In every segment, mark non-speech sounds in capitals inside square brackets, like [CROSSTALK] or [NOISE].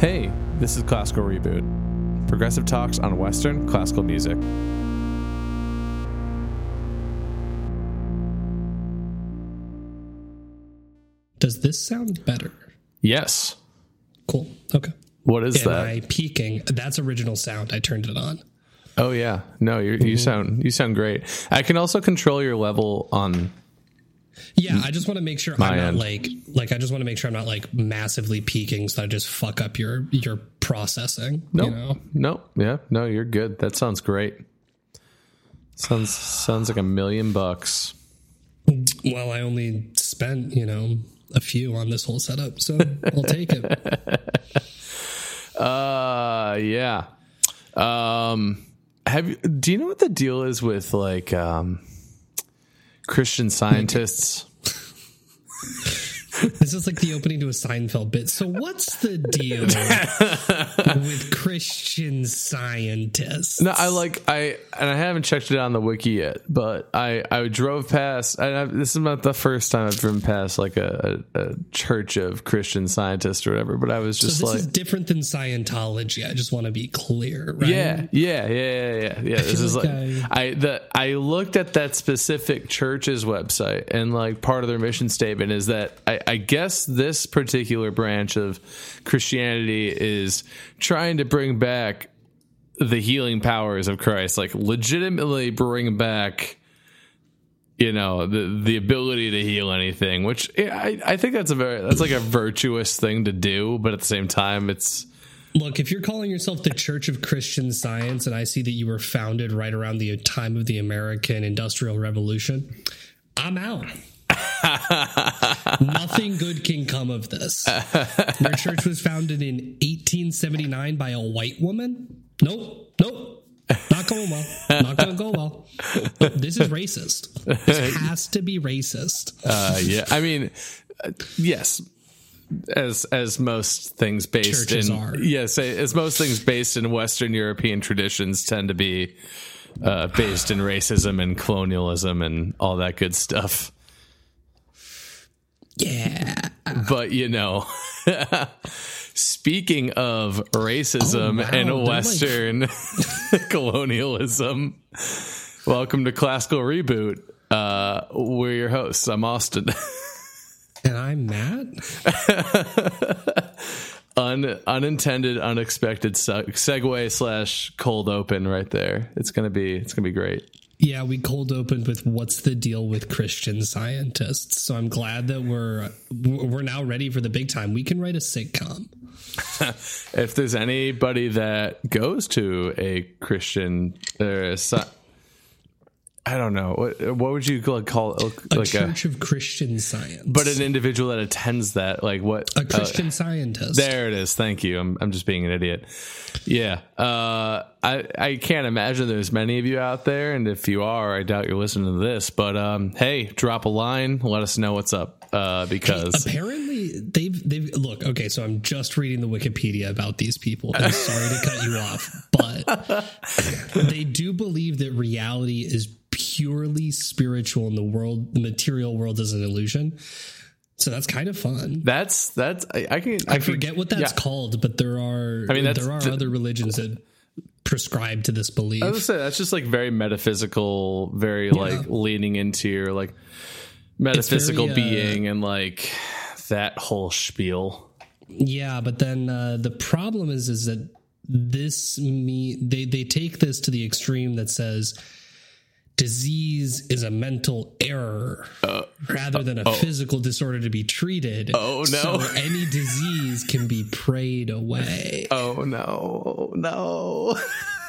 Hey, this is Classical Reboot. Progressive talks on Western classical music. Does this sound better? Yes. Cool. Okay. What is Am that? I peaking? That's original sound. I turned it on. oh yeah. No, you you sound you sound great. I can also control your level on Yeah, I just want to make sure My I'm not end. like like I just want to make sure I'm not like massively peaking so I just fuck up your your processing. No. You know? No. Yeah. No, you're good. That sounds great. Sounds sounds like a million bucks. Well, I only spent, you know, a few on this whole setup, so I'll take it. [LAUGHS] Uh yeah. Um have you do you know what the deal is with like um Christian scientists? [LAUGHS] This is like the opening to a Seinfeld bit. So what's the deal [LAUGHS] with Christian scientists? No, I like I and I haven't checked it on the wiki yet, but I I drove past. And I, this is not the first time I've driven past like a, a, a church of Christian scientists or whatever. But I was So just this like, is different than Scientology. I just want to be clear, right? yeah, yeah, yeah, yeah, yeah. yeah. [LAUGHS] This is like like I the I looked at that specific church's website, and like part of their mission statement is that I, I guess this particular branch of Christianity is trying to bring back the healing powers of Christ, like legitimately bring back, you know, the the ability to heal anything. Which I I think that's a very that's like a virtuous thing to do, but at the same time, it's Look, if you're calling yourself the Church of Christian Science, and I see that you were founded right around the time of the American Industrial Revolution, I'm out. Nothing good can come of this. Your church was founded in 1879 by a white woman? Nope, nope. Not going well. Not going to go well. This is racist. This [LAUGHS] has to be racist. uh, yeah. I mean, uh, yes. As as most things based Churches in are. yes, as most things based in Western European traditions tend to be uh, based in racism and colonialism and all that good stuff. Yeah. But you know, [LAUGHS] speaking of racism Oh, wow, and Western [LAUGHS] colonialism, welcome to Classical Reboot. Uh, we're your hosts. I'm Austin. [LAUGHS] And I'm Matt. Un, unintended, unexpected se- segue slash cold open right there. It's gonna be it's gonna be great. Yeah, we cold opened with what's the deal with Christian scientists. So I'm glad that we're we're now ready for the big time. We can write a sitcom. [LAUGHS] If there's anybody that goes to a Christian or a, I don't know what what would you call? A like a Church of Christian Science. but an individual that attends that like what a Christian scientist. There it is. Thank you. I'm I'm just being an idiot. Yeah. Uh, I I can't imagine there's many of you out there, and if you are, I doubt you're listening to this. But um, hey, drop a line. Let us know what's up. Uh, because Apparently, they've they've look okay. So I'm just reading the Wikipedia about these people. I'm sorry to cut you off, but they do believe that reality is purely spiritual, and the world, the material world, is an illusion. So that's kind of fun. that's that's I, I can I, I can- forget what that's yeah. called, but there are I mean, there are the- other religions that prescribe to this belief. I would say that's just like very metaphysical, very like leaning into your like metaphysical very, uh, being and like that whole spiel. Yeah, but then uh, the problem is is that this me they they take this to the extreme that says disease is a mental error uh, rather than a physical disorder to be treated. Oh, no. So any disease can be prayed away. Oh no, no.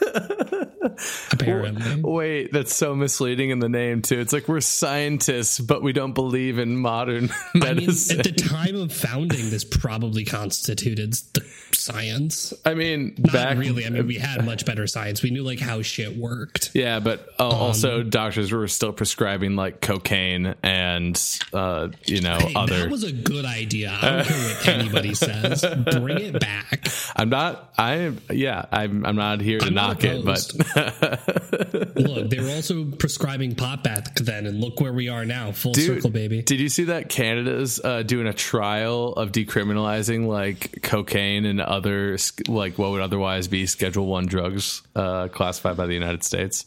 [LAUGHS] apparently. Wait, that's so misleading in the name too. It's like we're scientists, but we don't believe in modern I mean, medicine. at the time of founding, this probably constituted the science. I mean, Not back really. I mean, we had [LAUGHS] much better science. We knew like how shit worked. yeah, but uh, Um, also doctors were still prescribing like cocaine and uh, you know Hey, other. that was a good idea. I don't care what anybody [LAUGHS] says. Bring it back. I'm not. I yeah. I'm. I'm not here to I'm knock it, but. [LAUGHS] Look, they were also prescribing pot back then, and look where we are now, full Dude, circle, baby. Did you see that Canada's uh, doing a trial of decriminalizing like cocaine and other like what would otherwise be Schedule One drugs uh, classified by the United States?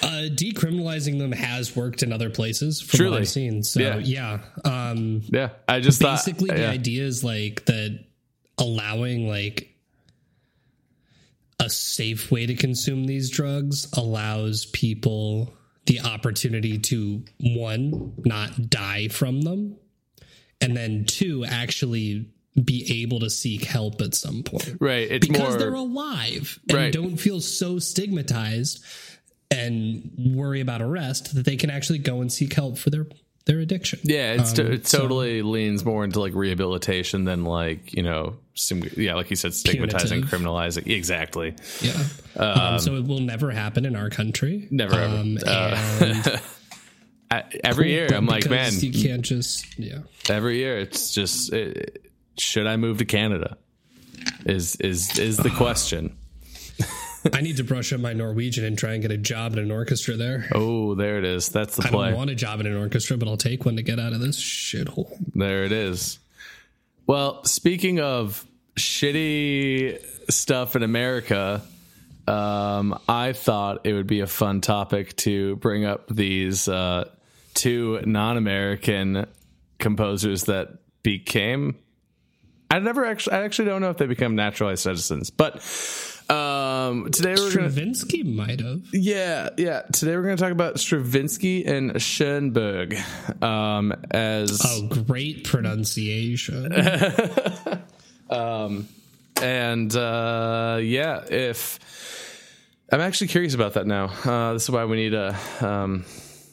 Uh, decriminalizing them has worked in other places from Truly. what I've seen. So Yeah. yeah, um, Yeah, I just basically thought, the yeah. idea is like that allowing like a safe way to consume these drugs allows people the opportunity to one not die from them and then two actually be able to seek help at some point right. It's because more they're alive and Right. don't feel so stigmatized and worry about arrest that they can actually go and seek help for their their addiction. Yeah, it's Um, it totally leans more into like rehabilitation than like you know, some, yeah, like you said, stigmatizing, Punitive. criminalizing. Exactly. Yeah. Um, so it will never happen in our country. Never ever. Um, Uh, [LAUGHS] every year, I'm like, man, you can't just yeah. every year it's just, it, should I move to Canada? Is is is the question? [LAUGHS] I need to brush up my Norwegian and try and get a job in an orchestra there. Oh, there it is. That's the play. I don't want a job in an orchestra, but I'll take one to get out of this shithole. There it is. Well, speaking of shitty stuff in America, um, I thought it would be a fun topic to bring up these uh, two non-American composers that became. I never actually. I actually don't know if they become naturalized citizens, but um, today we're going to. Stravinsky might have. Yeah, yeah. Today we're going to talk about Stravinsky and Schoenberg um, as Oh, great pronunciation. [LAUGHS] um, and uh, yeah, if I'm actually curious about that now. Uh, this is why we need a um,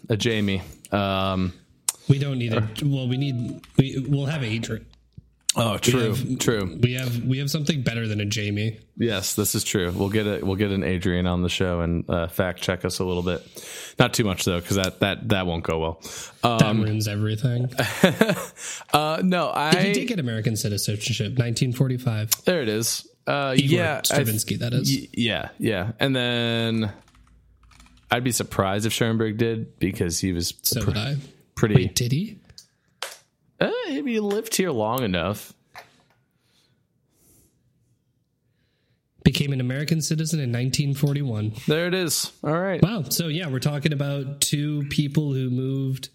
a Jamie. Um, we don't need it. Well, we need. We we'll have Adrian. Oh, true, have- true. We have we have something better than a Jamie. Yes, this is true. We'll get it. We'll get an Adrian on the show and uh, fact check us a little bit. Not too much though, because that that that won't go well. That Um, ruins everything. [LAUGHS] uh, no, he did get American citizenship, 1945. there it is. Uh, Igor yeah, I- Stravinsky, that is. Y- yeah, yeah. And then I'd be surprised if Schoenberg did because he was so pr- did I. pretty. Wait, did he? Maybe he lived here long enough. Became an American citizen in 1941. There it is. All right. Wow. So yeah, we're talking about two people who moved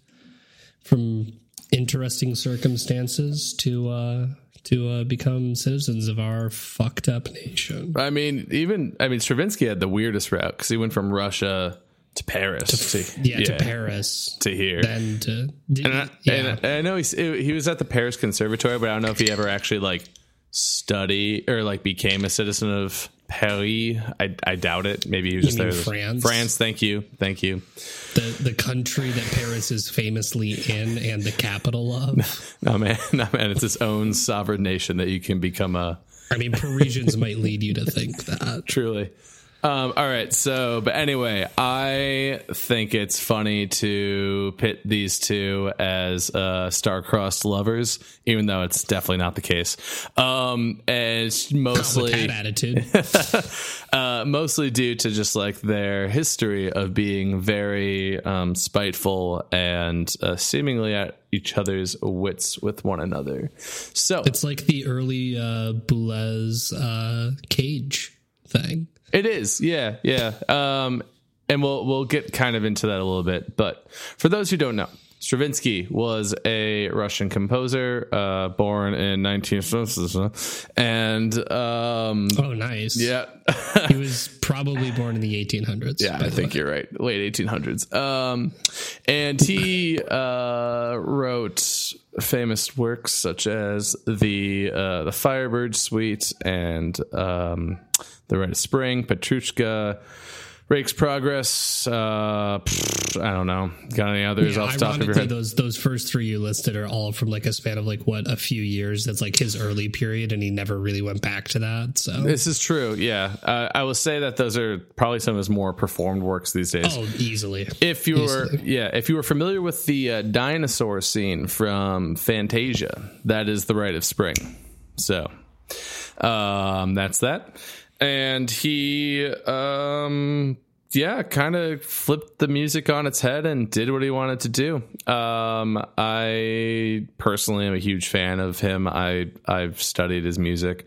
from interesting circumstances to uh to uh, become citizens of our fucked up nation. I mean, even I mean, Stravinsky had the weirdest route because he went from Russia to Paris to, Yeah, to Paris, to here. then to and, I, yeah. and I know he's, he was at the Paris Conservatory, but I don't know if he ever actually like study or like became a citizen of Paris. I, I doubt it. Maybe he was just mean there. France? France. Thank you. Thank you. the the country that Paris is famously in and the capital of. [LAUGHS] No man, [LAUGHS] no man. It's its own sovereign nation that you can become a I mean, Parisians might lead you to think that. [LAUGHS] truly. Um, all right. So, but anyway, I think it's funny to pit these two as uh, star-crossed lovers, even though it's definitely not the case. Um, and it's mostly attitude, [LAUGHS] uh, mostly due to just like their history of being very um, spiteful and uh, seemingly at each other's wits with one another. So it's like the early uh, Boulez uh, cage thing. It is, yeah, yeah. Um, and we'll we'll get kind of into that a little bit. But for those who don't know, Stravinsky was a Russian composer, uh, born in 19 and um, Oh, nice. yeah. he was probably born in the 1800s. Yeah, I think way. you're right. Late 1800s. Um, and he uh, wrote famous works such as the uh, the Firebird Suite and um, the Rite of Spring, Petrushka, Rake's Progress. Uh, pfft, I don't know. Got any others Yeah, off the top of your ironically, head? those those first three you listed are all from like a span of like what a few years. That's like his early period, and he never really went back to that. So, This is true. Yeah, uh, I will say that those are probably some of his more performed works these days. oh, easily. if you were yeah if you were familiar with the uh, dinosaur scene from fantasia that is the rite of spring so um that's that and he um yeah, kind of flipped the music on its head and did what he wanted to do. Um, I personally am a huge fan of him. I I've studied his music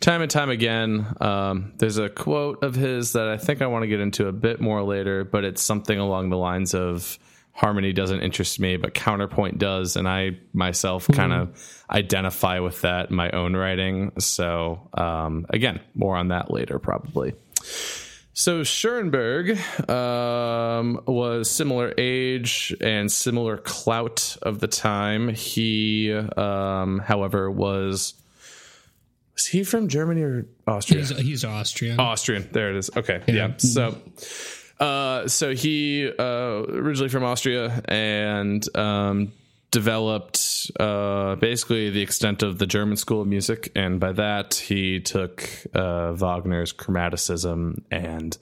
time and time again. Um, there's a quote of his that I think I want to get into a bit more later, but it's something along the lines of harmony doesn't interest me, but counterpoint does, and I myself mm-hmm. kind of identify with that in my own writing. So um, again, more on that later, probably. So Schoenberg um, was similar age and similar clout of the time. He, um, however, was was he from Germany or Austria? He's, he's Austrian. Austrian. There it is. Okay. Yeah. yeah. So. Uh, so he uh, originally from Austria and um, developed uh, basically the extent of the German school of music, and by that he took uh, Wagner's chromaticism and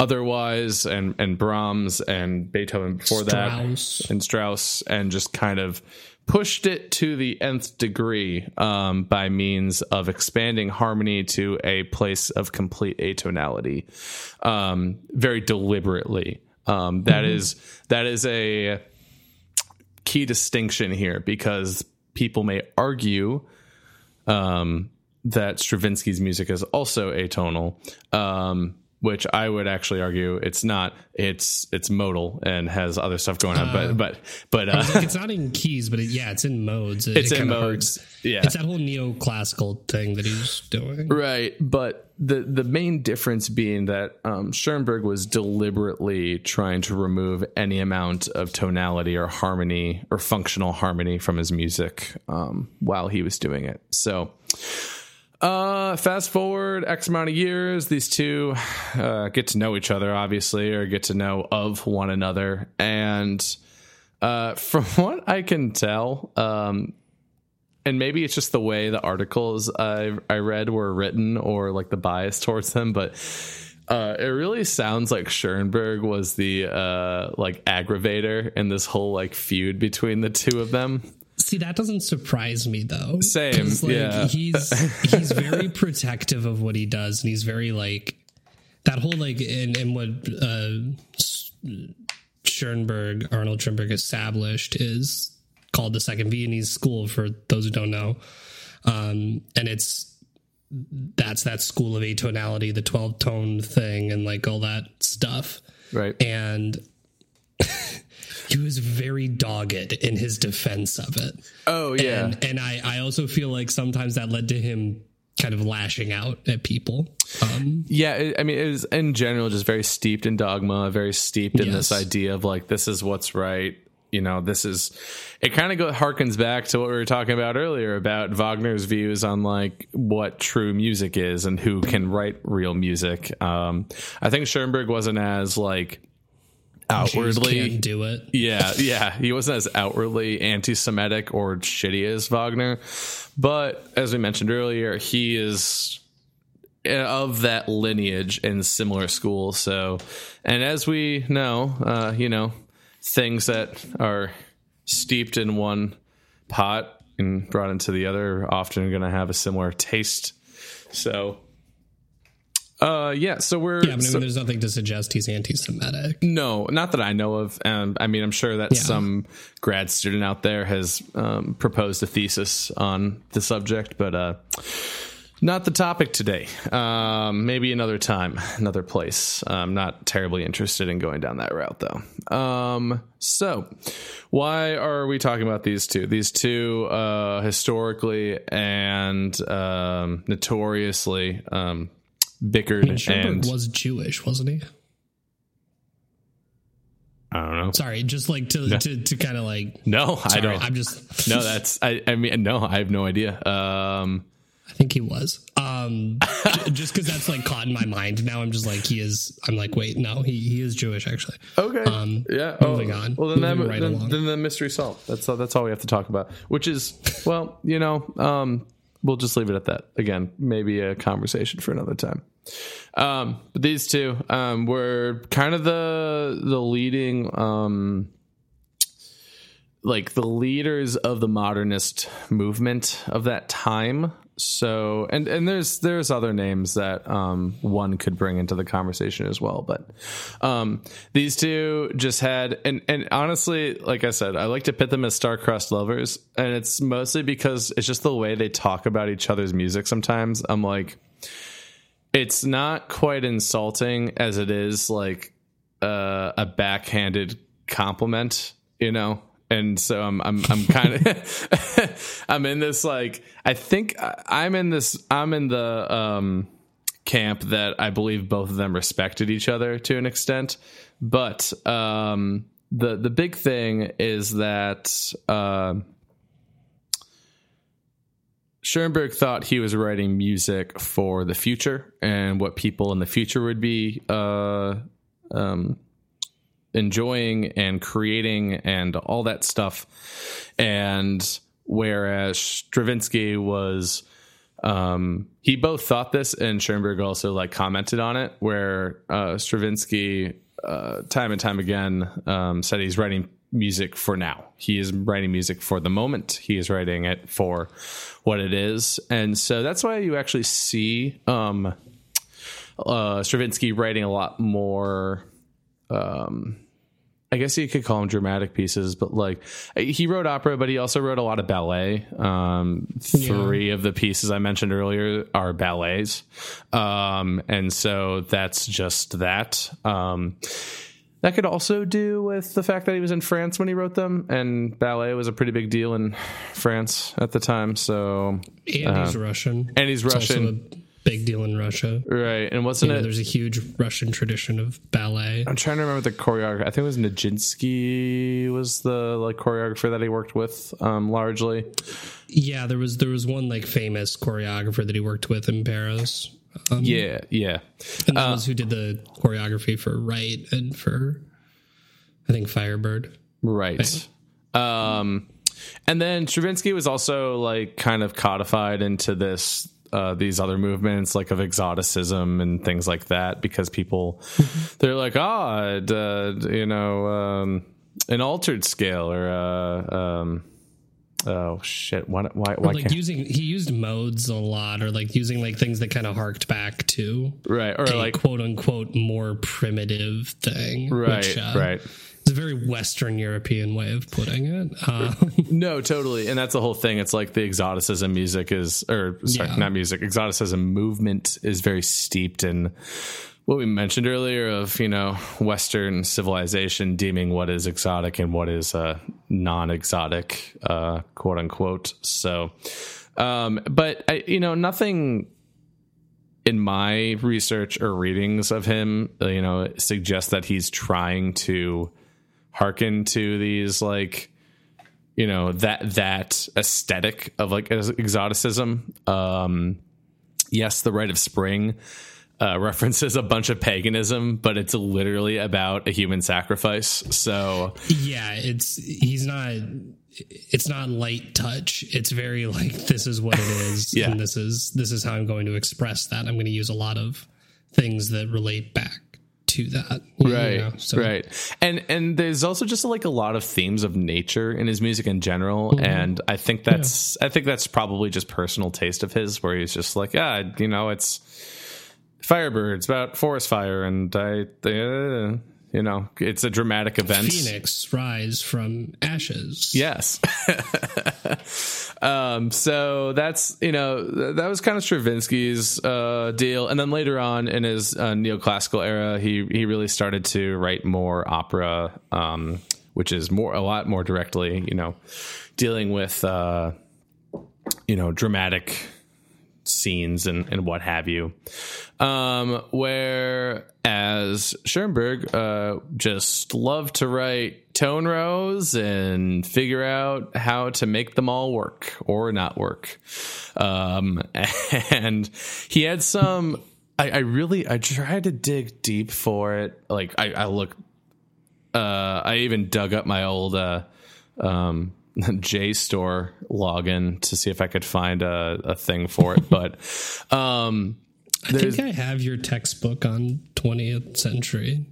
otherwise, and and Brahms and Beethoven before Strauss. that, and Strauss, and just kind of pushed it to the nth degree um, by means of expanding harmony to a place of complete atonality, um, very deliberately. Um, that mm-hmm. is that is a key distinction here because people may argue um, that Stravinsky's music is also atonal, um, which I would actually argue it's not. It's it's modal and has other stuff going on. Uh, but but but uh, like it's not in keys, but it, yeah, it's in modes. It, it's it in modes. Hurts. Yeah, it's that whole neoclassical thing that he's doing. Right, but the the main difference being that um, Schoenberg was deliberately trying to remove any amount of tonality or harmony or functional harmony from his music um, while he was doing it. So, uh, fast forward X amount of years, these two [SIGHS] uh, get to know each other, obviously, or get to know of one another, and uh, [LAUGHS] from what I can tell, um, and maybe it's just the way the articles I I read were written or like the bias towards them, but uh, it really sounds like Schoenberg was the uh, like aggravator in this whole like feud between the two of them. See, that doesn't surprise me though. Same, like, yeah. He's [LAUGHS] he's very protective of what he does, and he's very like that whole like and and what uh, Schoenberg Arnold Schoenberg established is called the Second Viennese School for those who don't know. Um, and it's that's that school of atonality, the 12 tone thing, and like all that stuff. Right. And he was very dogged in his defense of it. Oh, yeah. And, and I, I also feel like sometimes that led to him kind of lashing out at people. Um, yeah, I mean, it was in general just very steeped in dogma, very steeped in yes. this idea of like, this is what's right you know this is it kind of go harkens back to what we were talking about earlier about wagner's views on like what true music is and who can write real music um i think schoenberg wasn't as like outwardly do it yeah yeah he wasn't as outwardly anti-semitic or shitty as wagner but as we mentioned earlier he is of that lineage in similar school. so and as we know uh you know things that are steeped in one pot and brought into the other are often going to have a similar taste. So, uh, yeah. So we're yeah. But I mean, there's nothing to suggest he's anti-Semitic. No, not that I know of. Um, I mean, I'm sure that yeah. some grad student out there has um, proposed a thesis on the subject, but uh, not the topic today. Um, maybe another time, another place. I'm not terribly interested in going down that route, though. Um, so, why are we talking about these two? These two, uh, historically and um, notoriously um, bickered. I mean, and was Jewish, wasn't he? I don't know. Sorry, just like to no. to, to kind of like. No, sorry, I don't. I'm just. no, [LAUGHS] that's. I. I mean, no, I have no idea. Um, I think he was. Um, j- [LAUGHS] just because that's like caught in my mind. Now I'm just like he is. I'm like, wait, no, he he is Jewish actually. Okay. Um, yeah. Moving oh, on. Well, then that, right then, along. then the mystery solved. That's all, that's all we have to talk about. Which is, well, you know, um, we'll just leave it at that. Again, maybe a conversation for another time. Um, but these two um, were kind of the the leading um, like the leaders of the modernist movement of that time. so and and there's there's other names that um, one could bring into the conversation as well but um, these two just had and and honestly like i said i like to pit them as star-crossed lovers and it's mostly because it's just the way they talk about each other's music sometimes i'm like it's not quite insulting as it is like uh, a backhanded compliment you know and so I'm I'm I'm kind of [LAUGHS] I'm in this like I think I'm in this I'm in the um camp that I believe both of them respected each other to an extent, but um the the big thing is that uh, Schoenberg thought he was writing music for the future and what people in the future would be uh, um, enjoying and creating and all that stuff. And whereas Stravinsky was, um, he both thought this, and Schoenberg also like commented on it, where uh, Stravinsky, uh, time and time again, um, said he's writing music for now. He is writing music for the moment. He is writing it for what it is, and so that's why you actually see um, uh, Stravinsky writing a lot more um, I guess you could call them dramatic pieces, but like he wrote opera, but he also wrote a lot of ballet. Um, three yeah. of the pieces I mentioned earlier are ballets. Um, and so that's just that. Um, that could also do with the fact that he was in France when he wrote them, and ballet was a pretty big deal in France at the time. So, and uh, he's Russian, and he's it's Russian big deal in Russia. Rite. And wasn't you know, it? There's a huge Russian tradition of ballet. I'm trying to remember the choreographer. I think it was Nijinsky was the like choreographer that he worked with um, largely. Yeah, there was there was one like famous choreographer that he worked with in Paris. Um, yeah, yeah. And that uh, was who did the choreography for Right and for I think Firebird. Right. Um and then Stravinsky was also like kind of codified into this uh, these other movements like of exoticism and things like that because people [LAUGHS] they're like oh uh, you know um, an altered scale or uh, um, oh shit why why, why like using he used modes a lot or like using like things that kind of harked back to right or like quote unquote more primitive thing right which, uh, right it's a very Western European way of putting it. Uh, [LAUGHS] no, totally, and that's the whole thing. It's like the exoticism music is, or sorry, yeah. not music. Exoticism movement is very steeped in what we mentioned earlier of you know Western civilization deeming what is exotic and what is uh, non-exotic, uh, quote unquote. So, um, but I, you know, nothing in my research or readings of him, you know, suggests that he's trying to hearken to these like you know that that aesthetic of like exoticism um yes the rite of spring uh, [LAUGHS] references a bunch of paganism, but it's literally about a human sacrifice. So yeah, it's he's not. It's not light touch. It's very like this is what it is, [LAUGHS] yeah. and this is this is how I'm going to express that. I'm going to use a lot of things that relate back to that right know, so. right and and there's also just like a lot of themes of nature in his music in general mm-hmm. and i think that's yeah. i think that's probably just personal taste of his where he's just like ah you know it's firebirds about forest fire and i uh, you know it's a dramatic event. Phoenix rise from ashes. Yes. [LAUGHS] Um, so that's you know that was kind of stravinsky's uh, deal. And then later on in his uh, neoclassical era he he really started to write more opera um, which is more a lot more directly you know dealing with uh, you know dramatic scenes and, and what have you. Um, whereas Schoenberg uh, just loved to write tone rows and figure out how to make them all work or not work. Um, [LAUGHS] and he had some. I, I, really I tried to dig deep for it. Like I, I look. Uh, I even dug up my old uh, um, [LAUGHS] JSTOR login to see if I could find a, a thing for it. But [LAUGHS] um, I think I have your textbook on 20th century.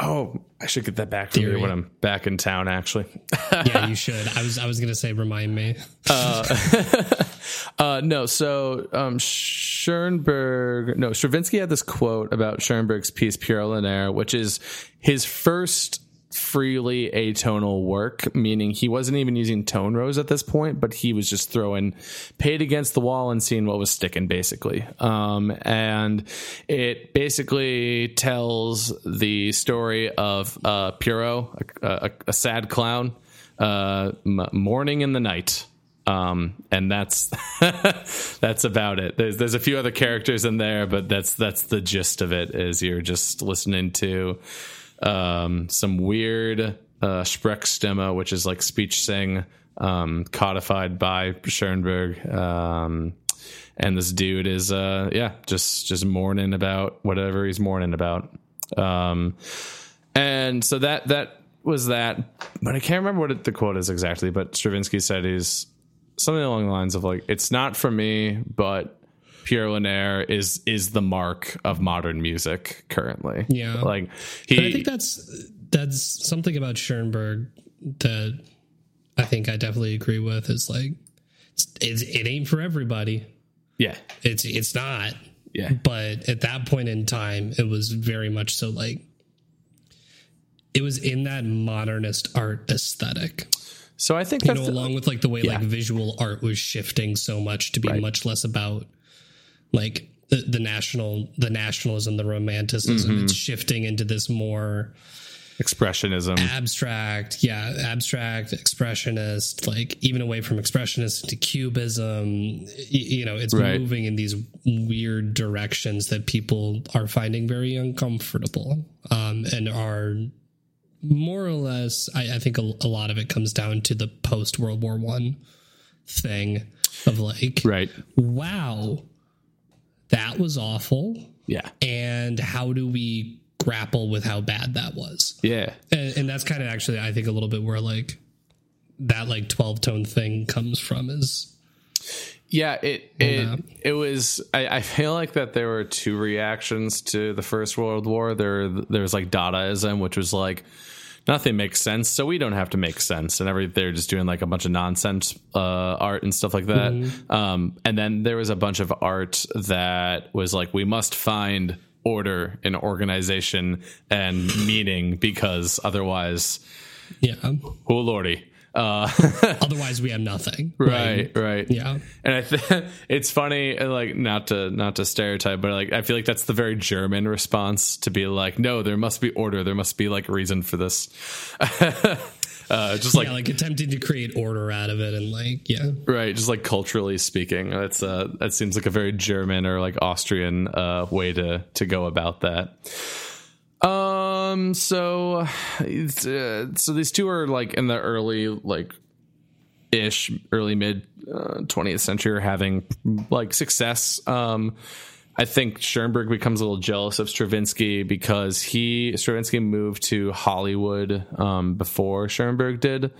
Oh, I should get that back Theory. you when I'm back in town. Actually, yeah, [LAUGHS] you should. I was I was gonna say remind me. uh, no. So um, Schoenberg, no, Stravinsky had this quote about Schoenberg's piece Pierrot Lunaire, which is his first freely atonal work, meaning he wasn't even using tone rows at this point, but he was just throwing paid against the wall and seeing what was sticking, basically. Um, and it basically tells the story of uh, Pierrot, a, a, a sad clown, uh, m- mourning in the night. Um, and that's [LAUGHS] that's about it. There's there's a few other characters in there, but that's that's the gist of it. Is you're just listening to um, some weird uh, Sprechstimme, which is like speech sing, um, codified by Schoenberg. Um, and this dude is, uh, yeah, just just mourning about whatever he's mourning about. Um, and so that that was that, but I can't remember what it, the quote is exactly. But Stravinsky said he's something along the lines of like, "It's not for me, but." Pierrot Lunaire is is the mark of modern music currently. Yeah. like But I think that's that's something about Schoenberg that I think I definitely agree with. Is like it's, it's, it ain't for everybody. yeah It's it's not. yeah But at that point in time, it was very much so like it was in that modernist art aesthetic. So I think You that's know, the- along with like the way Yeah. like visual art was shifting so much to be Right. much less about like the, the national the nationalism, the romanticism. Mm-hmm. It's shifting into this more expressionism. abstract yeah abstract expressionist like even away from expressionist to cubism y- you know it's Right. moving in these weird directions that people are finding very uncomfortable um, and are more or less i, I think a, a lot of it comes down to the post world war one thing of like Right. wow that was awful Yeah. and how do we grapple with how bad that was Yeah. and, and that's kind of actually i think a little bit where like that like 12 tone thing comes from is Yeah, it it it was. I, I feel like that there were two reactions to the First World War. There there was like Dadaism, which was like nothing makes sense, so we don't have to make sense, and every they're just doing like a bunch of nonsense uh, art and stuff like that. Um, and then there was a bunch of art that was like we must find order and organization and meaning because otherwise, yeah oh lordy. Uh, [LAUGHS] otherwise we have nothing right, right. yeah And I think [LAUGHS] it's funny, like not to not to stereotype, but like I feel like that's the very German response to be like, no, there must be order, there must be like reason for this. [LAUGHS] uh, just like yeah like attempting to create order out of it and like yeah right, just like culturally speaking, that's uh that seems like a very German or like Austrian uh way to to go about that. Um. So, uh, so these two are like in the early like ish early mid uh, 20th century are having like success. Um, I think Schoenberg becomes a little jealous of Stravinsky because he Stravinsky moved to Hollywood um, before Schoenberg did,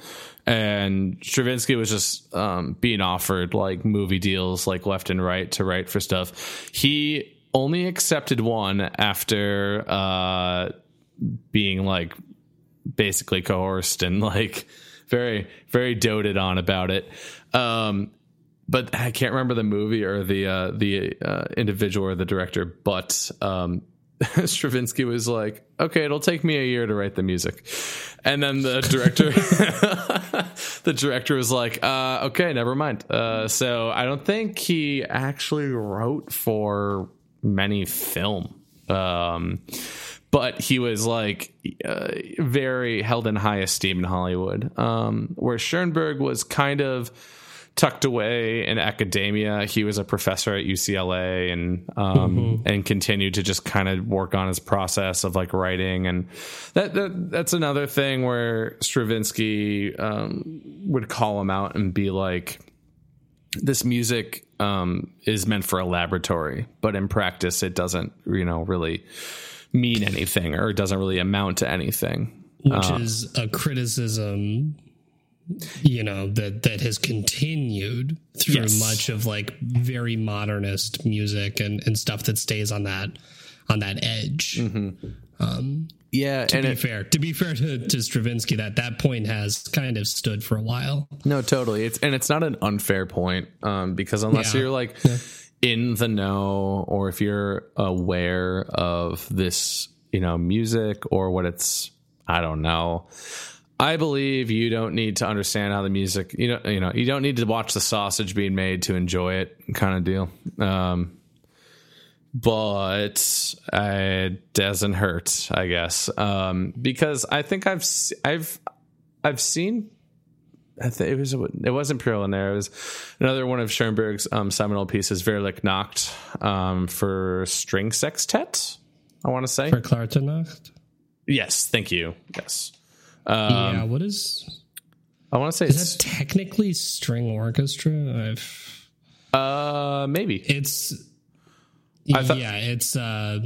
and Stravinsky was just um, being offered like movie deals like left and right to write for stuff. He only accepted one after uh, being like basically coerced and like very very doted on about it um but i can't remember the movie or the uh the uh, individual or the director but um [LAUGHS] Stravinsky was like, "Okay, it'll take me a year to write the music," and then the director, [LAUGHS] the director was like, uh, "Okay, never mind." Uh, so I don't think he actually wrote for many film. Um, but he was like uh, very held in high esteem in Hollywood. Um, where Schoenberg was kind of tucked away in academia. He was a professor at UCLA and um, and continued to just kind of work on his process of like writing and that, that that's another thing where Stravinsky um, would call him out and be like this music um, is meant for a laboratory, but in practice, it doesn't, you know, really mean anything or it doesn't really amount to anything. which is a criticism you know that that has continued through Yes. much of like very modernist music and and stuff that stays on that on that edge. Mm-hmm. Um, yeah, to be it, fair, to be fair to, to Stravinsky, that that point has kind of stood for a while. no, totally. It's and it's not an unfair point um, because unless Yeah. you're like Yeah. In the know or if you're aware of this, you know, music or what it's, I don't know. I believe you don't need to understand how the music, you know, you know, you don't need to watch the sausage being made to enjoy it, kind of deal. Um, but it doesn't hurt, I guess, um, because I think I've I've I've seen. I it was it wasn't there. It was another one of Schoenberg's um, seminal pieces, Verlick Nacht, um, for string sextet. I want to say Verklärte Nacht? yes. Thank you. Yes, yeah, what is I want to say is it's that technically string orchestra? I've uh maybe. it's thought- yeah, it's uh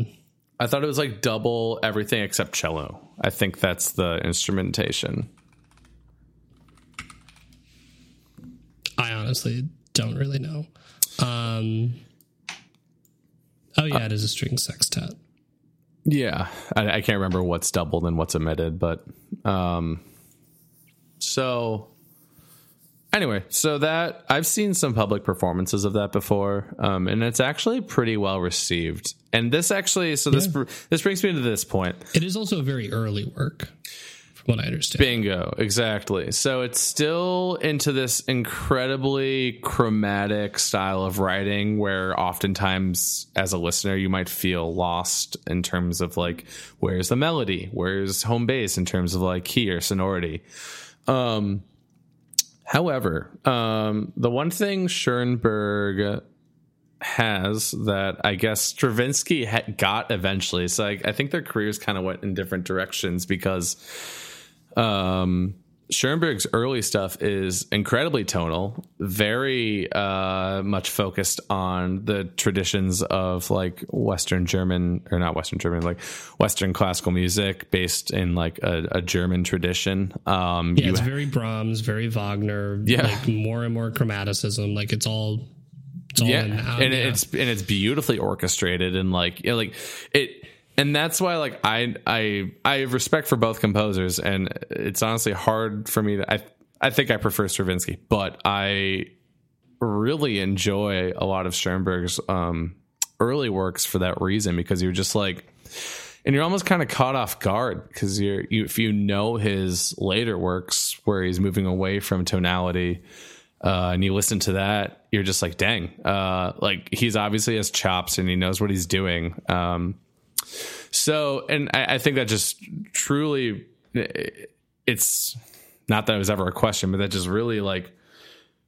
I thought it was like double everything except cello. I think that's the instrumentation. I honestly don't really know. Um Oh yeah, it is a string sextet. Yeah, I, I can't remember what's doubled and what's omitted, but um, so anyway, so that I've seen some public performances of that before, um, and it's actually pretty well received. And this actually, so this Yeah. this brings me to this point. It is also a very early work, what I understand. Bingo, exactly. So it's still into this incredibly chromatic style of writing where oftentimes as a listener you might feel lost in terms of like where's the melody, where's home base in terms of like key or sonority. Um however, um the one thing Schoenberg has that I guess Stravinsky got eventually. So I, I think their careers kind of went in different directions because um, Schoenberg's early stuff is incredibly tonal, very uh, much focused on the traditions of like Western German or not Western German, like Western classical music based in like a, a German tradition. Um, Yeah, it's very Brahms, very Wagner, Yeah. like more and more chromaticism. Like it's all it's all yeah, in now. and yeah. it's and it's beautifully orchestrated and like you know, like it and that's why like I I I have respect for both composers and it's honestly hard for me to I I think I prefer Stravinsky but I really enjoy a lot of Schoenberg's um early works for that reason because you're just like and you're almost kind of caught off guard because you're you if you know his later works where he's moving away from tonality uh, and you listen to that, you're just like, dang, uh, like he's obviously has chops and he knows what he's doing. Um, so, and I, I think that just truly, it's not that it was ever a question, but that just really like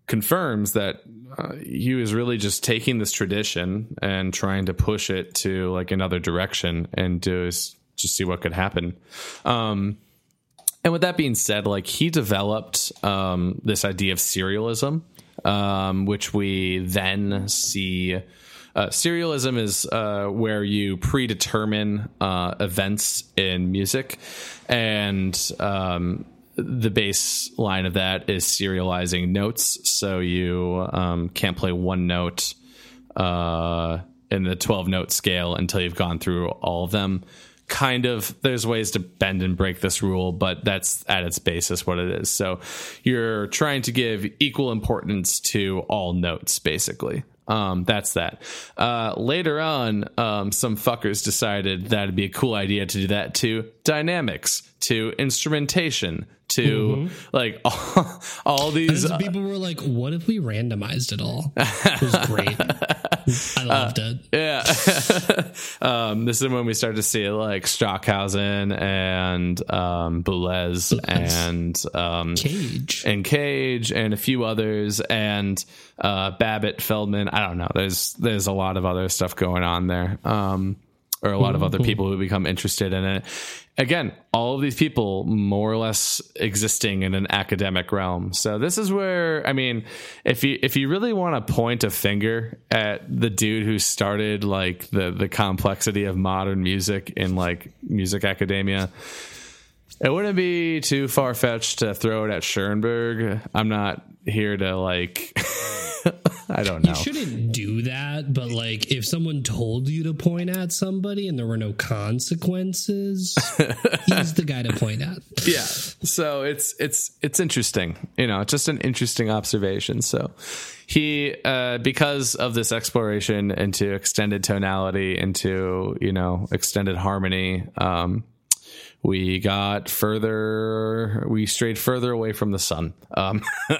confirms that uh, he was really just taking this tradition and trying to push it to like another direction and just just see what could happen. Um, and with that being said, like he developed um, this idea of serialism, um, which we then see. Uh, serialism is uh, where you predetermine uh, events in music, and um, the baseline of that is serializing notes. So you um, can't play one note uh, in the 12 note scale until you've gone through all of them. Kind of, there's ways to bend and break this rule, but that's at its basis what it is. So you're trying to give equal importance to all notes, basically. Um, that's that. Uh, later on, um, some fuckers decided that'd be a cool idea to do that to dynamics, to instrumentation, to like all, [LAUGHS] all these. people were like, "What if we randomized it all?" It was great. [LAUGHS] I loved it. Yeah. [LAUGHS] um, this is when we start to see like Stockhausen and um, Boulez and um, Cage. and Cage and a few others and uh, Babbitt Feldman. I don't know. There's there's a lot of other stuff going on there. Um, or a lot of other mm-hmm. people who become interested in it. Again, all of these people more or less existing in an academic realm. So this is where I mean, if you if you really want to point a finger at the dude who started like the the complexity of modern music in like music academia, it wouldn't be too far fetched to throw it at Schoenberg. I'm not here to like [LAUGHS] [LAUGHS] I don't know. You shouldn't do that, but like if someone told you to point at somebody and there were no consequences, [LAUGHS] he's the guy to point at. yeah. So it's it's it's interesting. You know, just an interesting observation. So he uh because of this exploration into extended tonality, into, you know, extended harmony, um we got further we strayed further away from the sun um [LAUGHS]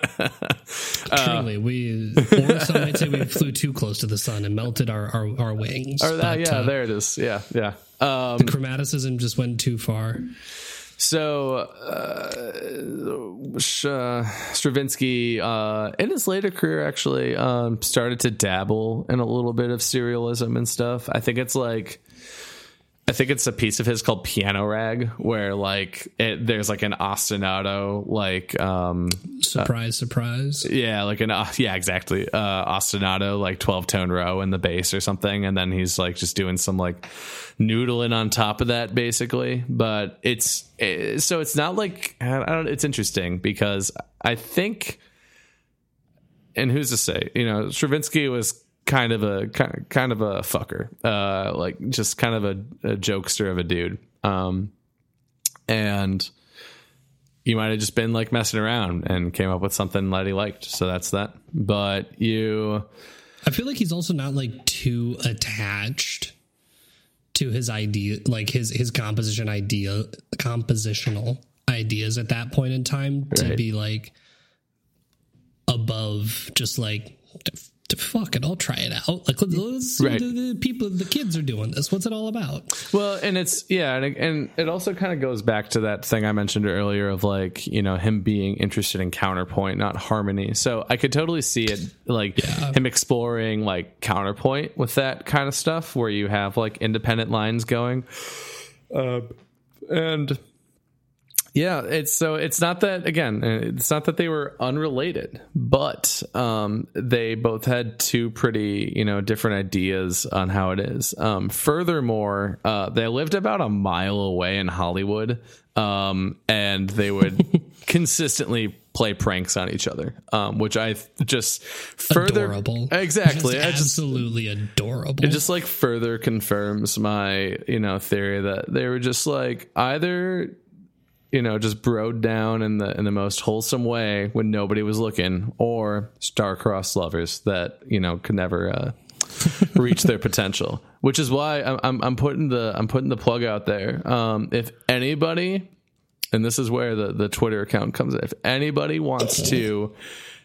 Truly, we or some might say we flew too close to the sun and melted our our, our wings. or that, but, yeah uh, there it is yeah yeah um the chromaticism just went too far. So, uh, uh, Stravinsky, uh, in his later career, actually um, started to dabble in a little bit of serialism and stuff. I think it's like, I think it's a piece of his called Piano Rag, where like it, there's like an ostinato, like um, Surprise, surprise. yeah, like an uh, [LAUGHS] yeah, exactly. Uh ostinato, like twelve tone row in the bass or something, and then he's like just doing some like noodling on top of that, basically. But it's eh, so it's not like I don't. It's interesting because I think, and who's to say? You know, Stravinsky was kind of a ki- kind of a fucker, uh, like just kind of a, a jokester of a dude, um, and you might have just been like messing around and came up with something that he liked. So that's that. But you, I feel like he's also not like too attached to his idea, like his his composition idea, compositional ideas at that point in time to be like above just like "F- fuck it, I'll try it out. Like let's, let's Right. the, the people, the kids are doing this. What's it all about? well, and it's, yeah. And, it- and it also kind of goes back to that thing I mentioned earlier of like, you know, him being interested in counterpoint, not harmony. So I could totally see it like Yeah. him exploring like counterpoint with that kind of stuff where you have like independent lines going. Uh, and Yeah, it's so it's not that again, it's not that they were unrelated, but um, they both had two pretty, you know, different ideas on how it is. Um, furthermore, uh, they lived about a mile away in Hollywood, um, and they would [LAUGHS] consistently play pranks on each other, um, which I just further Adorable. [LAUGHS] exactly. Just I just absolutely adorable. it just like further confirms my you know theory that they were just like either you know just broed down in the in the most wholesome way when nobody was looking or star-crossed lovers that you know could never uh [LAUGHS] reach their potential which is why I'm, I'm i'm putting the i'm putting the plug out there um if anybody and this is where the the twitter account comes in if anybody wants to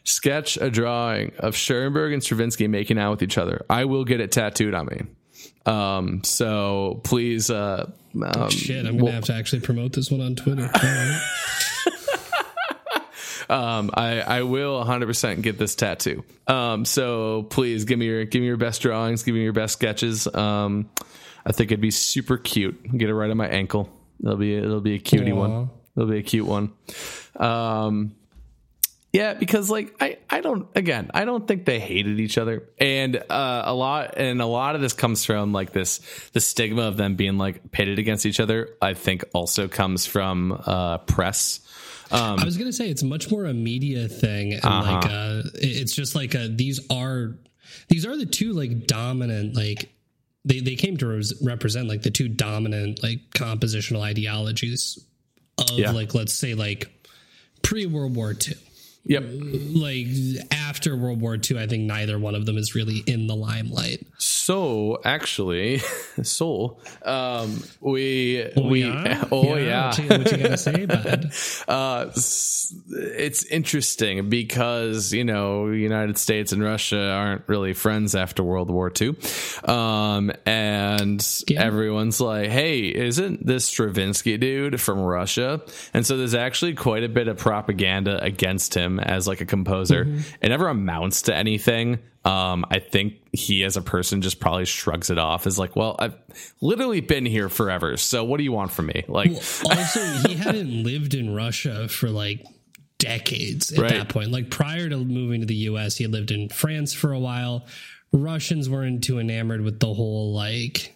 sketch a drawing of Schoenberg and Stravinsky making out with each other. I will get it tattooed on me. Um, so please, uh, um, Shit, I'm gonna have to actually promote this one on Twitter. [LAUGHS] Um, I, I will 100% get this tattoo. Um, so please give me your, give me your best drawings, give me your best sketches. Um, I think it'd be super cute. Get it right on my ankle. It'll be, it'll be a cutie Aw. one. It'll be a cute one. Um, Yeah, because like I, I don't again I don't think they hated each other, and uh, a lot and a lot of this comes from like this the stigma of them being like pitted against each other. I think also comes from uh, press. Um, I was gonna say it's much more a media thing, and like uh, it's just like uh, these are these are the two like dominant like they they came to res- represent like the two dominant like compositional ideologies of Yeah. like let's say like pre World War II. Yep. Like after World War II, I think neither one of them is really in the limelight. So actually, [LAUGHS] so um, we we [LAUGHS] oh yeah. What you, what you gotta say, bud? [LAUGHS] uh, it's interesting because you know United States and Russia aren't really friends after World War II, um, and Yeah. everyone's like, "Hey, isn't this Stravinsky dude from Russia?" And so there's actually quite a bit of propaganda against him as like a composer. It never amounts to anything. Um, I think he, as a person, just probably shrugs it off as like, "Well, I've literally been here forever, so what do you want from me?" Like, also he hadn't [LAUGHS] lived in Russia for like decades at Right. that point. Like prior to moving to the US, he had lived in France for a while. Russians weren't too enamored with the whole like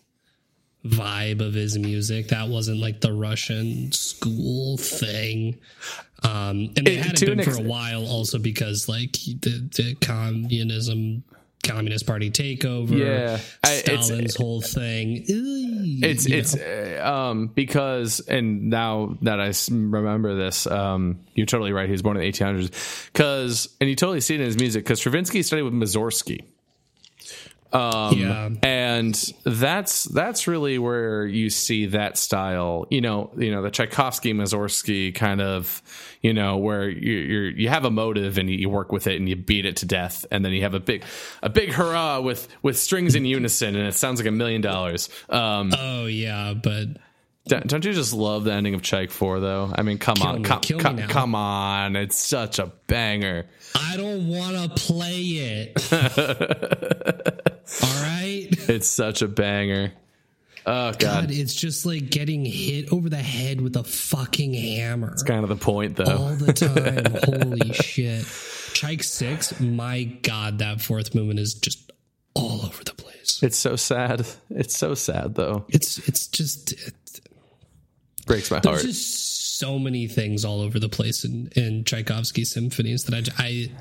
vibe of his music. That wasn't like the Russian school thing. Um, and they It- hadn't been for a while, also because like the, the communism, Communist Party takeover, Yeah. It's- Stalin's whole thing. it's it's uh, um because and now that I remember this um you're totally right he was born in the 1800s because and you totally see it in his music because Stravinsky studied with Mussorgsky yeah. and that's that's really where you see that style you know you know the Tchaikovsky Mussorgsky kind of you know where you you're, you have a motive and you, you work with it and you beat it to death and then you have a big a big hurrah with with strings in unison and it sounds like a million dollars um Oh yeah, but Don't you just love the ending of Tchaik 4 though? I mean, come on, me, come, kill me now. come on. It's such a banger. I don't want to play it. [LAUGHS] All right. [LAUGHS] It's such a banger. Oh god. God, it's just like getting hit over the head with a fucking hammer It's kind of the point though. all the time. [LAUGHS] Holy shit. Tchaik 6, my God, that fourth movement is just all over the place. It's so sad. It's so sad though. It's it's just it, Breaks my heart. there's just so many things all over the place in in Tchaikovsky symphonies that I I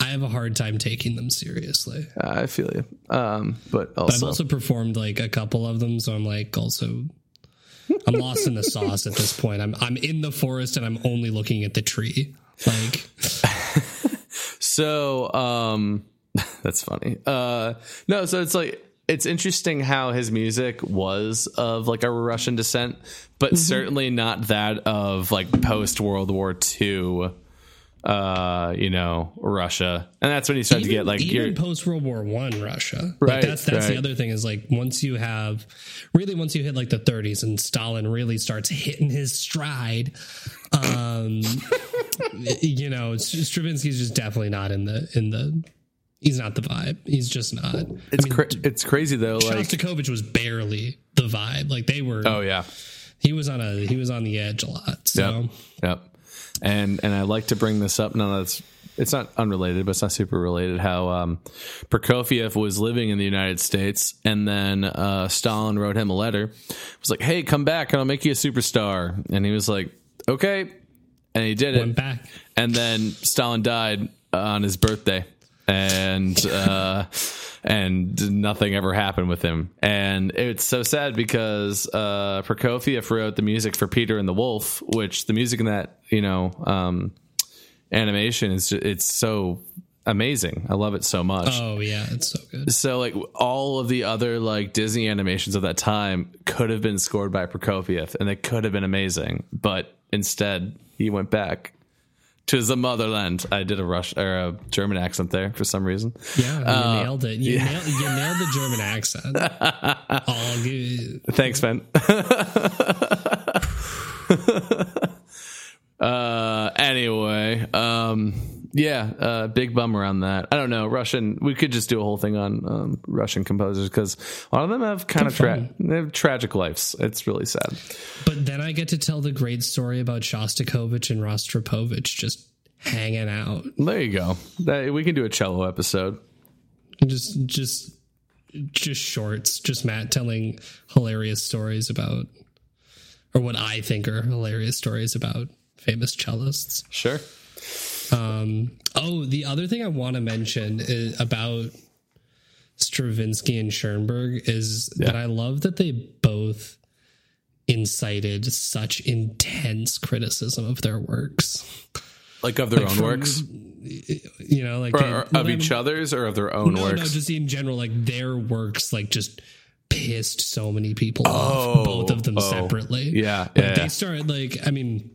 I have a hard time taking them seriously. I feel you. Um, but But I've also, also performed like a couple of them, so I'm like also I'm lost in the sauce at this point. I'm I'm in the forest and I'm only looking at the tree. Like [LAUGHS] so um, [LAUGHS] that's funny. Uh, no, so it's like it's interesting how his music was of like a Russian descent, but certainly not that of like post World War II. Uh, you know, Russia, and that's when you start to get like even post World War One Russia. Right, Like that's that's right. the other thing is like once you have really once you hit like the 30s and Stalin really starts hitting his stride. Um, [LAUGHS] you know, Stravinsky's just definitely not in the in the. He's not the vibe. He's just not. It's I mean, cra- it's crazy though. Like, Shostakovich was barely the vibe. Like they were. oh yeah, He was on a he was on the edge a lot. So yep, yep. And and I like to bring this up. No, that's it's not unrelated, but it's not super related. How um, Prokofiev was living in the United States, and then uh, Stalin wrote him a letter. It was like, "Hey, come back, and I'll make you a superstar." And he was like, "Okay," and he did it. back. and then Stalin died on his birthday, and uh, and nothing ever happened with him. And it's so sad because uh, Prokofiev wrote the music for Peter and the Wolf, which the music in that you know um, animation is ju- it's so amazing. I love it so much. Oh yeah, it's so good. So like all of the other like Disney animations of that time could have been scored by Prokofiev and they could have been amazing, but instead he went back to the motherland. I did a Rush or a German accent there for some reason. Yeah, you Uh, nailed it. You, nailed, you nailed the German accent. [LAUGHS] All good. Thanks, Ben. [LAUGHS] uh anyway, um yeah, uh big bummer on that. I don't know, Russian we could just do a whole thing on um, Russian composers cuz a lot of them have kind of tra- they have tragic lives. It's really sad. But then I get to tell the great story about Shostakovich and Rostropovich just hanging out. There you go. That, we can do a cello episode. Just just just shorts. Just Matt telling hilarious stories about or what I think are hilarious stories about famous cellists. Sure. Um, oh, the other thing I want to mention is about Stravinsky and Schoenberg is that I love that they both incited such intense criticism of their works. Like of their own from- works, You know, like or, they- or of I each other's, or of their own No, works. no, just in general, like their works, like just pissed so many people Oh, off, both of them oh. separately. Yeah, Like yeah. they started like I mean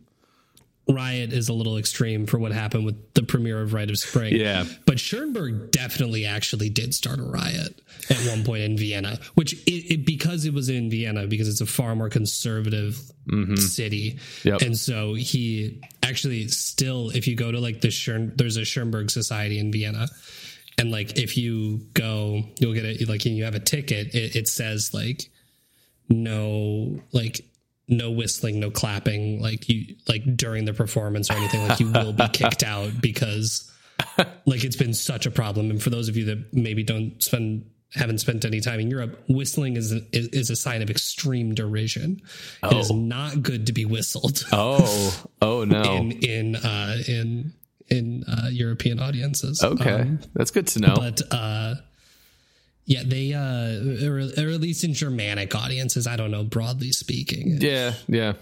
Riot is a little extreme for what happened with the premiere of Rite of Spring. Yeah. But Schoenberg definitely actually did start a riot at one point in Vienna, which it, it because it was in Vienna because it's a far more conservative city. Mm-hmm. Yep. And so he actually still if you go to like the Schern, there's a Schoenberg society in Vienna and like if you go you'll get it like you have a ticket it, it says like no like no whistling no clapping like you like during the performance or anything like you will be [LAUGHS] kicked out because like it's been such a problem and for those of you that maybe don't spend haven't spent any time in Europe, whistling is a, is a sign of extreme derision. It is Oh. not good to be whistled Oh, oh [LAUGHS] no. in in uh, in in uh, European audiences. okay, Um, that's good to know. but uh, yeah, they uh, or, or at least in Germanic audiences, I don't know. Broadly speaking, yeah, yeah.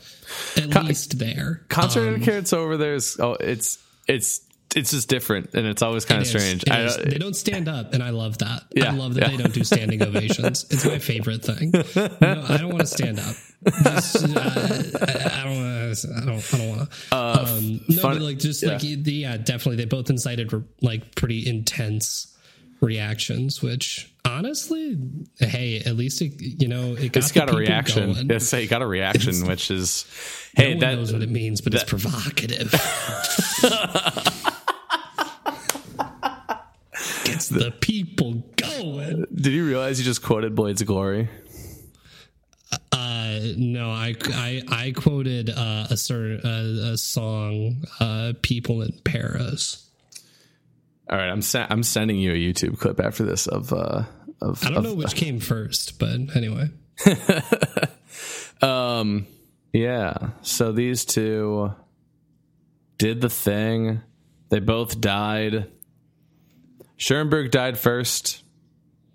at least there. Concert Um, etiquette over there is oh, it's it's it's just different, and it's always kind of is. strange. It I, is. they don't stand up, and I love that. Yeah, I love that yeah. they don't do standing [LAUGHS] ovations. It's my favorite thing. No, I don't want to stand up. Just, uh, I, I don't want to. I don't. I don't want to. um, no, fun- but like just yeah. like yeah, definitely. They both incited like pretty intense reactions, which honestly, hey, at least it you know it got it's got a reaction. Going. Yes, it got a reaction, which is No hey, one that knows what it means, but it's provocative. [LAUGHS] Gets the people going. did you realize you just quoted Blades of Glory? Uh, no, I, I, I quoted uh, a certain uh, a song, uh, "People in Paris." All right, I'm sen- I'm sending you a YouTube clip after this of uh of I don't of- know which [LAUGHS] came first, but anyway, Um, yeah. So these two did the thing. They both died. Schoenberg died first.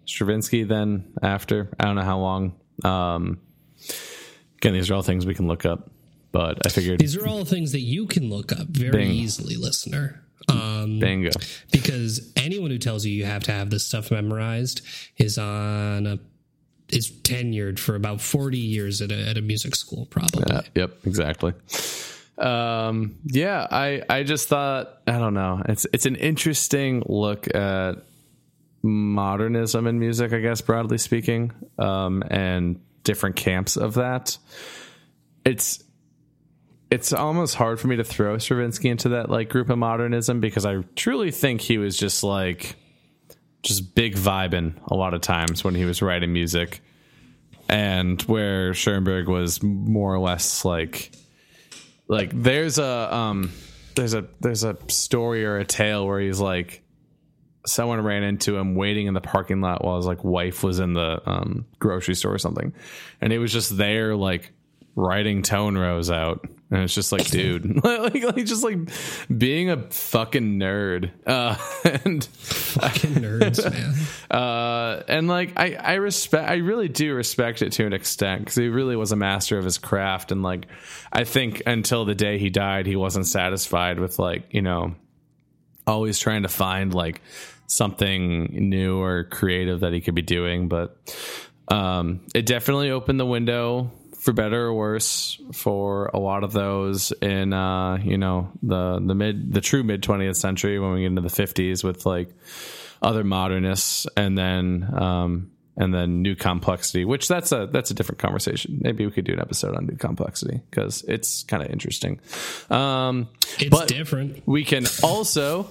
Stravinsky then after. I don't know how long. Um, again, these are all things we can look up, but I figured these are all things that you can look up very Bing. easily, listener. Um, bingo. because anyone who tells you you have to have this stuff memorized is on a is tenured for about 40 years at a, at a music school probably yep, exactly. Um, yeah, I I just thought I don't know. It's it's an interesting look at modernism in music, I guess broadly speaking, um, and different camps of that. It's it's almost hard for me to throw Stravinsky into that like group of modernism because I truly think he was just like just big vibing a lot of times when he was writing music. And where Schoenberg was more or less like like there's a um there's a there's a story or a tale where he's like someone ran into him waiting in the parking lot while his like wife was in the um grocery store or something. And he was just there like writing tone rows out and it's just like [LAUGHS] dude [LAUGHS] like, like just like being a fucking nerd uh [LAUGHS] and fucking nerds man uh, and like I, I respect, I really do respect it to an extent because he really was a master of his craft. And like, I think until the day he died, he wasn't satisfied with like, you know, always trying to find like something new or creative that he could be doing. But um, it definitely opened the window for better or worse for a lot of those in uh, you know the the mid the true mid 20th century when we get into the 50s with like other modernists and then um and then new complexity which that's a that's a different conversation. Maybe we could do an episode on new complexity because it's kind of interesting. Um it's different. we can also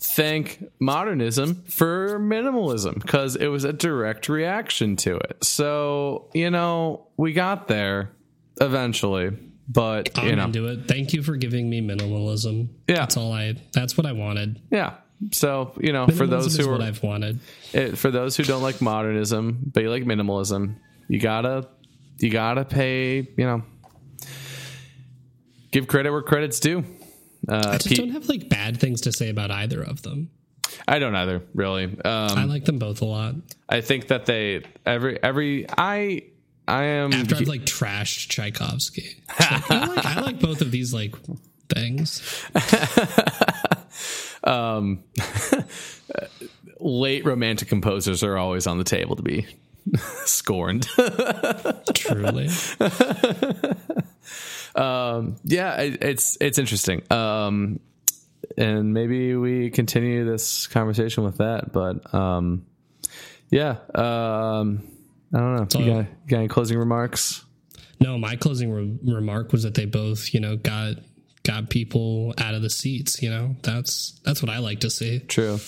thank modernism for minimalism because it was a direct reaction to it. So you know we got there eventually but i'm you know. into it. Thank you for giving me minimalism. Yeah. that's all i that's what i wanted. Yeah. So you know for those who what are i've wanted. It, for those who don't like modernism but you like minimalism you gotta you gotta pay you know give credit where credit's due uh, i just Pete- don't have like bad things to say about either of them. I don't either really. Um, i like them both a lot. I think that they every every I I am after i've like trashed tchaikovsky. [LAUGHS] Like, I, like, I like both of these like things. [LAUGHS] [LAUGHS] Late romantic composers are always on the table to be scorned. truly yeah, it, it's it's interesting. Um, and maybe we continue this conversation with that, but um, yeah, um, I don't know. You got, you got any closing remarks? No, my closing re- remark was that they both, you know, got got people out of the seats. You know, that's that's what I like to see. True.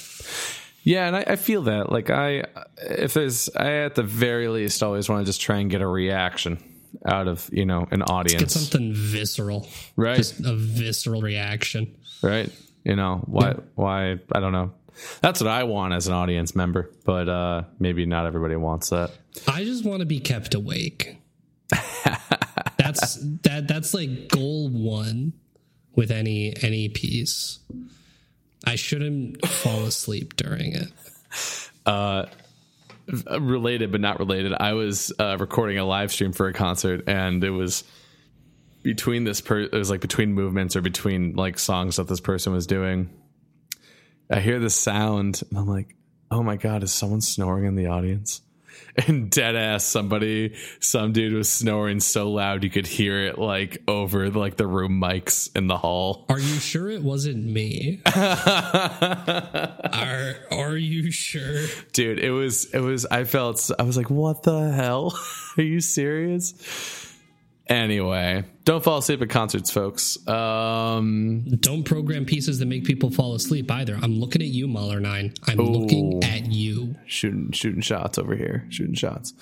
Yeah, and I, I feel that. Like I, if there's, I at the very least always want to just try and get a reaction out of you know an audience Get something visceral, right? just a visceral reaction. right? You know why? Why I don't know. That's what I want as an audience member, but uh, maybe not everybody wants that. I just want to be kept awake. [LAUGHS] that's that that's like goal one with any any piece. I shouldn't fall asleep during it. Uh, related but not related. I was uh, recording a live stream for a concert, and it was between this per it was like between movements or between like songs that this person was doing. I hear the sound, and I'm like, "Oh my god, is someone snoring in the audience?" [LAUGHS] And dead ass, somebody, some dude was snoring so loud you could hear it like over like the room mics in the hall. Are you sure it wasn't me? [LAUGHS] are Are you sure, dude? It was. It was. I felt. I was like, "What the hell? [LAUGHS] Are you serious?" Anyway, don't fall asleep at concerts, folks. Um, don't program pieces that make people fall asleep either. I'm looking at you, Mahler Nine. I'm ooh, looking at you. Shooting, shooting shots over here. Shooting shots.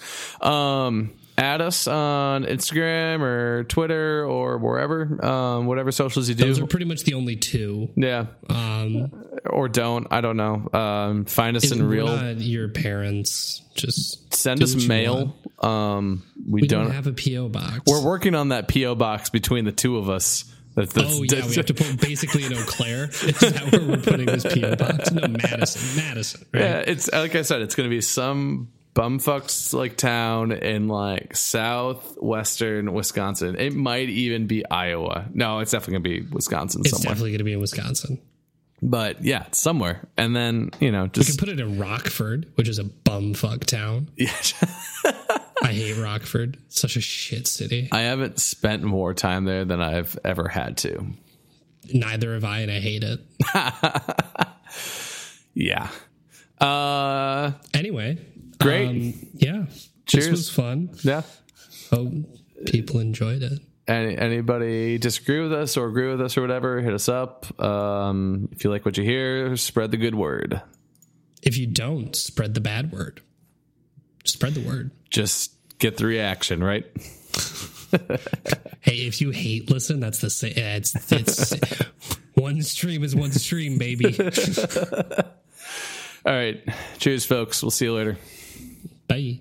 Um, add us on Instagram or Twitter or wherever, um, whatever socials you do. Those are pretty much the only two. Yeah. Um, or don't. I don't know. Um, find us in real. your parents. Just send us mail. Um, we, we don't, don't, have a PO box. We're working on that PO box between the two of us. That's, that's, oh yeah, we have to put basically in Eau Claire. [LAUGHS] Is that where we're putting this PO box? No, Madison, Madison. Right? Yeah, it's like I said, it's going to be some bumfucks like town in like southwestern Wisconsin. It might even be Iowa. No, it's definitely gonna be Wisconsin. It's somewhere. definitely gonna be in Wisconsin. But yeah, somewhere. And then, you know, just We can put it in Rockford, which is a bumfuck town. [LAUGHS] Yeah. I hate Rockford. Such a shit city. I haven't spent more time there than I've ever had to. Neither have I, and I hate it. [LAUGHS] yeah. Uh anyway, Great. Um, yeah. Cheers. This was fun. Yeah. Hope people enjoyed it. Any, anybody disagree with us or agree with us or whatever, hit us up. Um, if you like what you hear, spread the good word. If you don't, spread the bad word. Spread the word. Just get the reaction, right? hey, if you hate listen, that's the same. It's, it's [LAUGHS] one stream is one stream, baby. [LAUGHS] All right. Cheers, folks. We'll see you later. Bye.